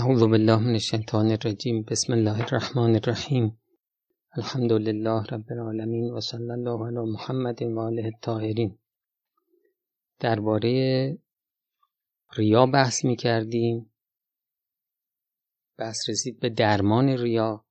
اعوذ بالله من الشیطان الرجیم بسم الله الرحمن الرحیم الحمد لله رب العالمین و صلی الله علی محمد و آله الطاهرین. درباره ریا بحث می کردیم. بحث رسید به درمان ریا.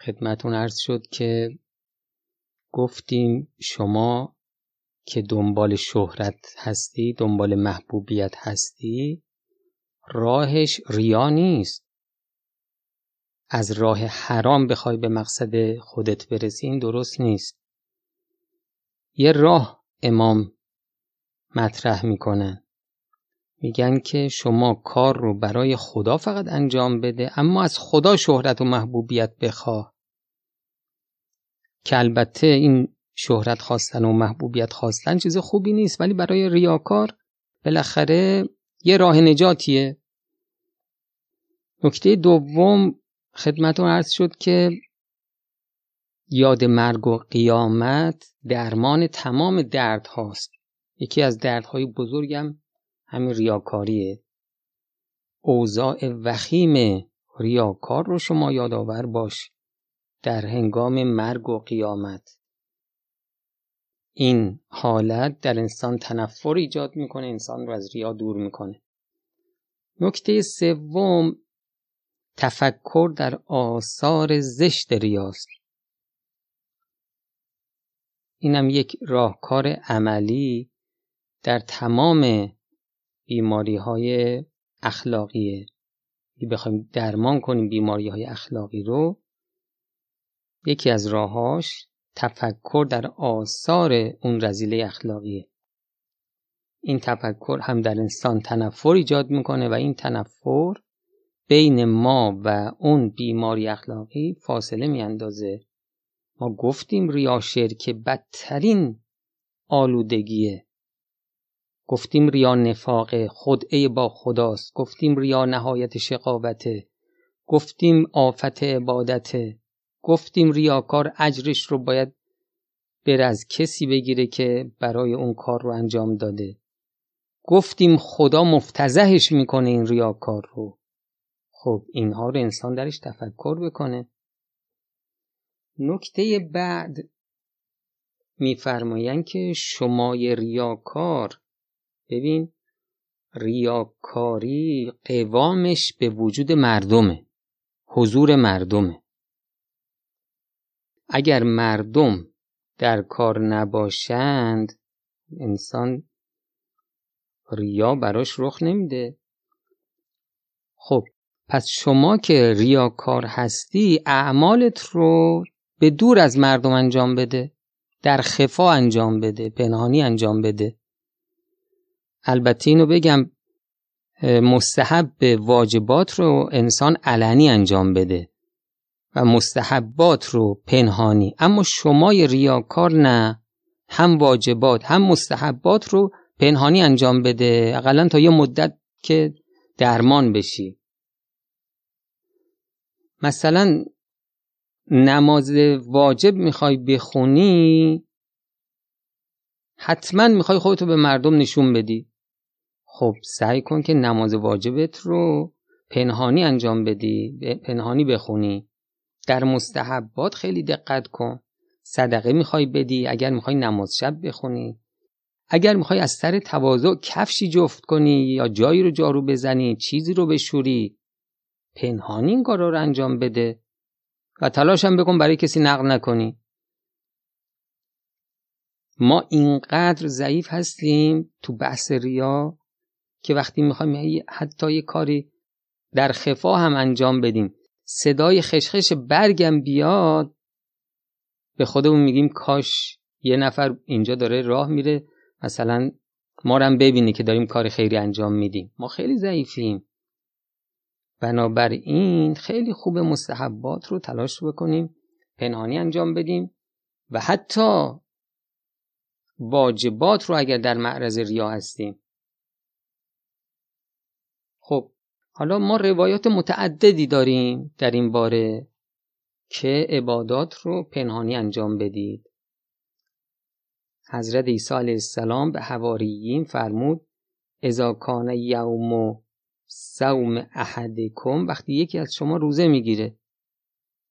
خدمتون عرض شد که گفتیم شما که دنبال شهرت هستی دنبال محبوبیت هستی راهش ریا نیست. از راه حرام بخوای به مقصد خودت برسی این درست نیست. یه راه امام مطرح می‌کنن میگن که شما کار رو برای خدا فقط انجام بده اما از خدا شهرت و محبوبیت بخواه. که البته این شهرت خواستن و محبوبیت خواستن چیز خوبی نیست ولی برای ریاکار بالاخره یه راه نجاتیه. نکته دوم خدمتون عرض شد که یاد مرگ و قیامت درمان تمام درد هاست. یکی از دردهای بزرگم همین ریاکاریه. اوضاع وخیم ریاکار رو شما یادآور باش در هنگام مرگ و قیامت. این حالت در انسان تنفر ایجاد می‌کنه انسان رو از ریا دور می‌کنه. نکته سوم تفکر در آثار زشت ریاست. اینم یک راهکار عملی در تمام بیماری های اخلاقیه بخوایم درمان کنیم بیماری های اخلاقی رو یکی از راهاش تفکر در آثار اون رزیله اخلاقیه. این تفکر هم در انسان تنفر ایجاد می‌کنه و این تنفر بین ما و اون بیماری اخلاقی فاصله میاندازه. ما گفتیم ریا شرک بدترین آلودگیه. گفتیم ریا نفاق خدعه با خداست. گفتیم ریا نهایت شقاوته. گفتیم آفت عبادته. گفتیم ریاکار اجرش رو باید بر از کسی بگیره که برای اون کار رو انجام داده. گفتیم خدا مفتزهش می‌کنه این ریاکار رو. خب اینها رو انسان درش تفکر بکنه. نکته بعد میفرمایند که شمای ریاکار ببین ریاکاری قوامش به وجود مردمه حضور مردمه. اگر مردم در کار نباشند انسان ریا براش رخ نمیده. خب پس شما که ریاکار هستی اعمالت رو به دور از مردم انجام بده در خفا انجام بده پنهانی انجام بده. البته اینو بگم مستحب واجبات رو انسان علنی انجام بده. مستحبات رو پنهانی. اما شمای ریاکار نه هم واجبات هم مستحبات رو پنهانی انجام بده. اقلا تا یه مدت که درمان بشی. مثلا نماز واجب می‌خوای بخونی حتما می‌خوای خودتو به مردم نشون بدی. خب سعی کن که نماز واجبت رو پنهانی انجام بدی پنهانی بخونی. در مستحبات خیلی دقت کن. صدقه می‌خوای بدی اگر می‌خوای نماز شب بخونی. اگر می‌خوای از سر تواضع کفشی جفت کنی یا جایی رو جارو بزنی چیزی رو بشوری پنهانی این کارا رو انجام بده و تلاش هم بکن برای کسی نقل نکنی. ما اینقدر ضعیف هستیم تو بحث ریا که وقتی می‌خوایم حتی یه کاری در خفا هم انجام بدیم. صدای خشخش برگم بیاد. به خودمون میگیم کاش یه نفر اینجا داره راه میره. مثلا ما هم ببینی که داریم کار خیری انجام میدیم. ما خیلی ضعیفیم. بنابراین خیلی خوب مستحبات رو تلاش بکنیم پنهانی انجام بدیم و حتی واجبات رو اگر در معرض ریا هستیم خب حالا ما روایات متعددی داریم در این باره که عبادات رو پنهانی انجام بدید. حضرت عیسی علیه السلام به حواریین فرمود اذا کان یوم سوم احدکم وقتی یکی از شما روزه می‌گیره.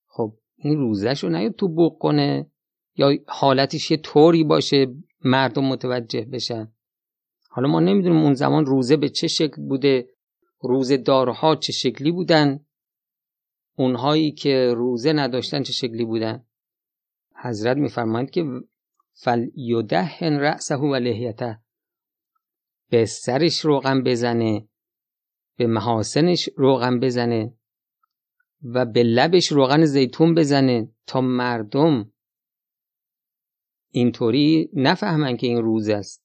خب این روزش رو نیاد تو بوق کنه یا حالتش یه طوری باشه مردم متوجه بشن. حالا ما نمی‌دونیم اون زمان روزه به چه شکل بوده. روزه دارها چه شکلی بودن؟ اونهایی که روزه نداشتن چه شکلی بودن؟ حضرت میفرمایند که فل یدهن رأسه و لحیته به سرش روغن بزنه به محاسنش روغن بزنه و به لبش روغن زیتون بزنه تا مردم اینطوری نفهمن که این روز است.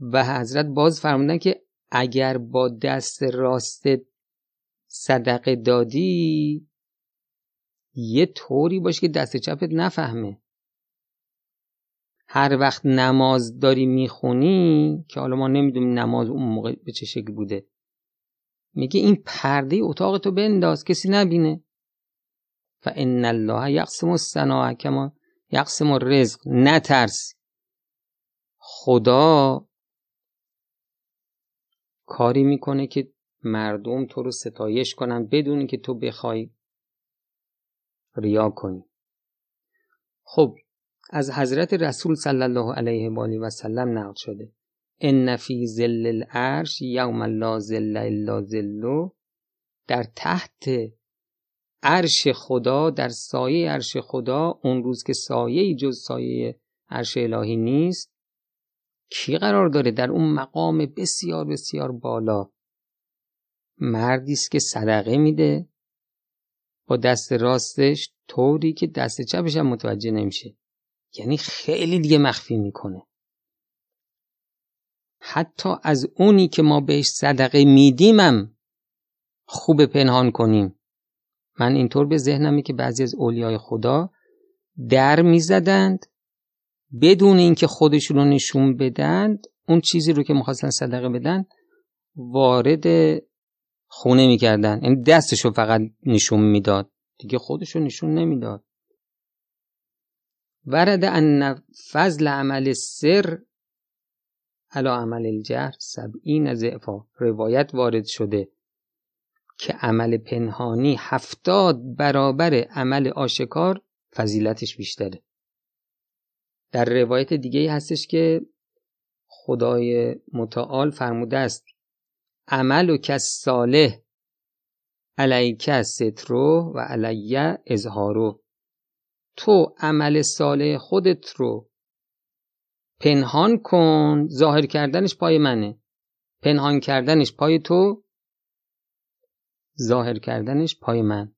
و حضرت باز فرمودن که اگر با دست راست صدقه دادی یه طوری باشه که دست چپت نفهمه. هر وقت نماز داری می‌خونی که حالا ما نمی‌دونیم نماز اون موقع به چه شکل بوده. میگه این پرده اتاق تو بنداز کسی نبینه. و ان الله یقسم الصناع کما یقسم الرزق. نترس. خدا کاری می‌کنه که مردم تو رو ستایش کنن بدون که تو بخوای ریا کنی. خب از حضرت رسول صلی الله علیه و آله و سلم نقل شده. ان فی ظل العرش یوم لا ظل الا ظلو در تحت عرش خدا در سایه عرش خدا اون روز که سایه جز سایه عرش الهی نیست کی قرار داره در اون مقام بسیار بسیار بالا مردی است که صدقه میده؟ با دست راستش طوری که دست چپش هم متوجه نمیشه. یعنی خیلی دیگه مخفی می‌کنه. حتی از اونی که ما بهش صدقه میدیمم خوب پنهان کنیم. من اینطور به ذهنمه که بعضی از اولیای خدا در می‌زدند بدون اینکه خودشون رو نشون بدند اون چیزی رو که می‌خواستن صدقه بدن وارد خونه می‌کردن. یعنی دستش رو فقط نشون می‌داد. دیگه خودش رو نشون نمی‌داد. ورد ان فضل عمل سر علا عمل الجهر. سبعین ضعفا. روایت وارد شده که عمل پنهانی هفتاد برابر عمل آشکار فضیلتش بیشتره. در روایت دیگه هستش که خدای متعال فرموده است عمل و کس صالح علیک سترو و علیه اظهارو تو عمل صالح خودت رو پنهان کن ظاهر کردنش پای منه پنهان کردنش پای تو ظاهر کردنش پای من.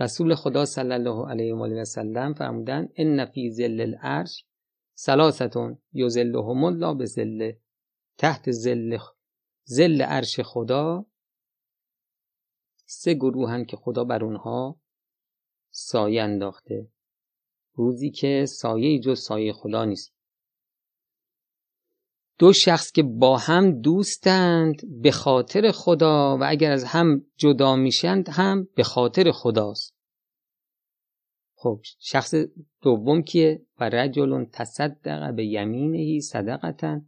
رسول خدا صلی الله علیه و آله و سلم فرمودن ان فی ظل العرش ثلاثتون یظلهم الله به تحت ظل ظل عرش خدا. سه گروهن که خدا بر اونها سایه انداخته. روزی که سایه جز سایه خدا نیست. دو شخص که با هم دوستند به خاطر خدا و اگر از هم جدا میشند هم به خاطر خداست. خب شخص دوم که و رجل تصدق به یمینهی صدقتا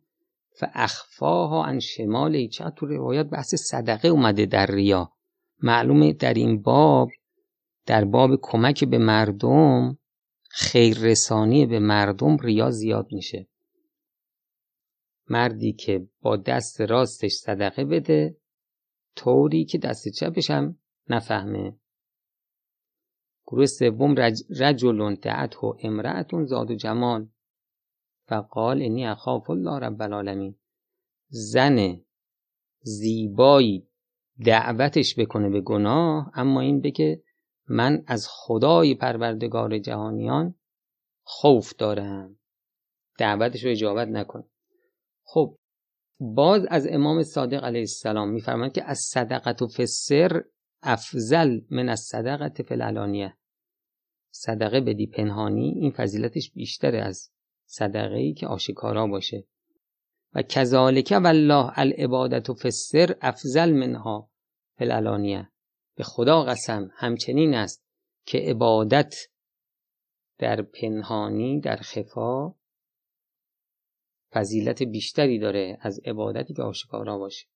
فاخفاها عن شمالهی چقدر تو روایات بحث صدقه اومده در ریا. معلومه در این باب در باب کمک به مردم خیر رسانی به مردم ریا زیاد میشه. مردی که با دست راستش صدقه بده طوری که دست چپش هم نفهمه. گروه سوم رج... رجل دعته امرأتون زاد و جمال. فقال انی اخاف الله رب العالمین. زن زیبایی دعوتش بکنه به گناه اما این بگه من از خدای پروردگار جهانیان خوف دارم. دعوتش رو اجابت نکن. خب باز از امام صادق علیه السلام میفرماید که از صدقت و فسر افضل من از صدقت فلالانیه صدقه بدی پنهانی این فضیلتش بیشتره از صدقه ای که آشکارا باشه. و کذالک والله العبادت و فسر افضل منها فلالانیه به خدا قسم همچنین است که عبادت در پنهانی در خفا فضیلت بیشتری داره از عبادتی که آشکارا باشه.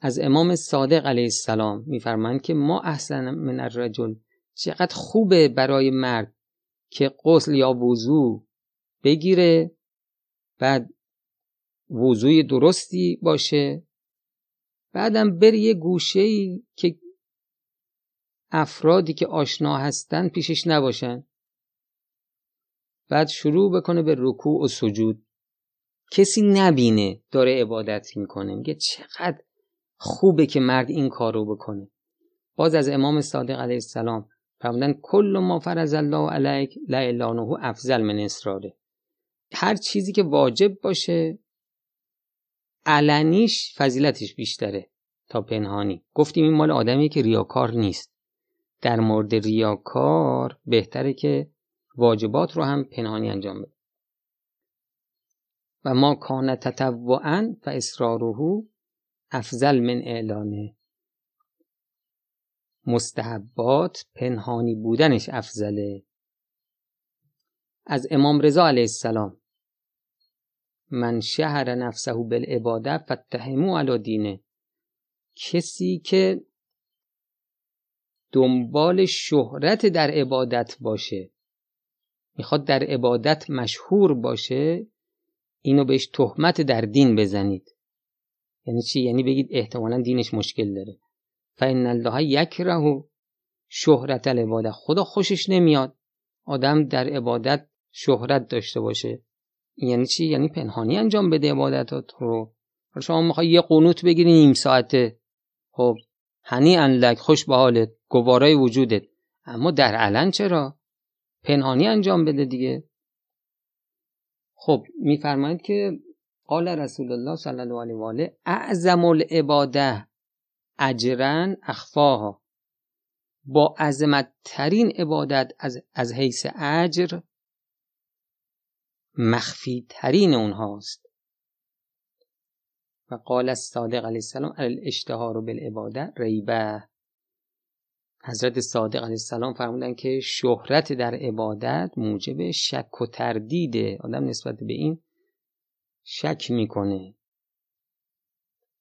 از امام صادق علیه السلام میفرمایند که ما احسن من الرجل چقدر خوبه برای مرد که غسل یا وضوع بگیره بعد وضوع درستی باشه بعدم بر یه گوشه که افرادی که آشنا هستن پیشش نباشن. بعد شروع بکنه به رکوع و سجود. کسی نبینه داره عبادت می‌کنه. میگه چقدر خوبه که مرد این کار رو بکنه. باز از امام صادق علیه السلام فرمودن کل ما فرض الله علیک لا اله افضل من اسراره. هر چیزی که واجب باشه علنیش فضیلتش بیشتره تا پنهانی. گفتیم این مال آدمی که ریاکار نیست. در مورد ریاکار بهتره که واجبات رو هم پنهانی انجام بده. و ما کان تطوعا و اصراره افضل من اعلانه مستحبات پنهانی بودنش افضله. از امام رضا علیه السلام. من شهر نفسه بالعباده فتهمو علی دینه. کسی که دنبال شهرت در عبادت باشه. می‌خواد در عبادت مشهور باشه اینو بهش تهمت در دین بزنید. یعنی چی؟ یعنی بگید احتمالا دینش مشکل داره. فان الله یکره شهرت العباده خدا خوشش نمیاد آدم در عبادت شهرت داشته باشه. یعنی چی؟ یعنی پنهانی انجام بده عبادتات رو. شما می‌خوای یه قنوت بگیری نیم ساعته. خب هنی انلک خوش به حالت گوارای وجودت. اما در علن چرا؟ پنهانی انجام بده دیگه. خب میفرمایید که قال رسول الله صلی الله علیه و آله اعظم العباده اجرا اخفاها. با عظمت ترین عبادت از, از حیث اجر مخفی ترین اونهاست. و قال صادق علیه السلام الاشتهار بالعباده ریبه. حضرت صادق علیه السلام فرمودن که شهرت در عبادت موجب شک و تردیده آدم نسبت به این شک می‌کنه.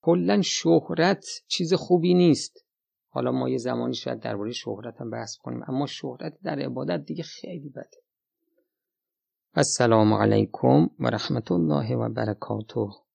کلا شهرت چیز خوبی نیست. حالا ما یه زمانی شاید درباره شهرت هم بحث کنیم اما شهرت در عبادت دیگه خیلی بده. السلام علیکم و رحمت الله و برکاته.